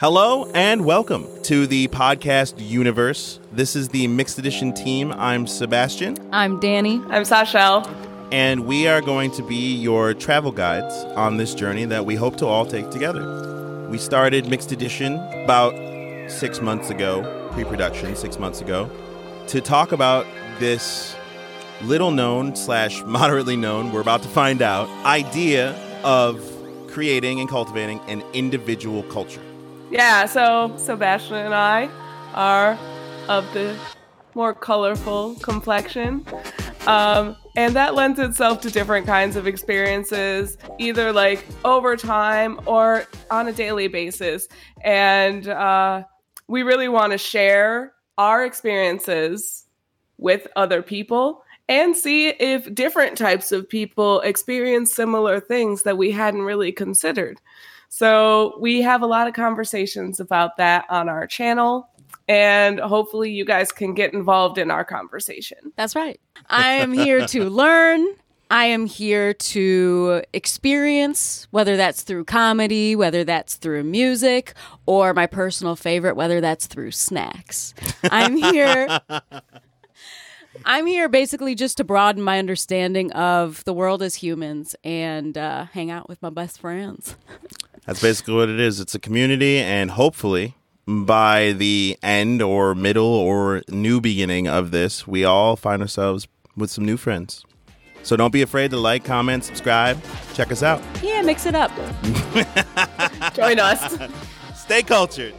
Hello and welcome to the podcast universe. This is the Mixed Edition team. I'm Sebastian, I'm Danny. I'm Sashel. and we are going to be your travel guides on this journey that we hope to all take together. We started Mixed Edition about six months ago, pre production, six months ago, to talk about this little known slash moderately known, we're about to find out, idea of creating and cultivating an individual culture. Yeah, so Sebastian and I are of the more colorful complexion. Um, and that lends itself to different kinds of experiences, either like over time or on a daily basis. And uh, we really want to share our experiences with other people and see if different types of people experience similar things that we hadn't really considered. So we have a lot of conversations about that on our channel. And hopefully, you guys can get involved in our conversation. That's right. I am here to learn. I am here to experience, whether that's through comedy, whether that's through music, or my personal favorite, whether that's through snacks. I'm here. I'm here basically just to broaden my understanding of the world as humans and uh, hang out with my best friends. That's basically what it is. It's a community, and hopefully, by the end or middle or new beginning of this, we all find ourselves with some new friends. So don't be afraid to like, comment, subscribe. Check us out. Yeah, mix it up. Join us. Stay cultured.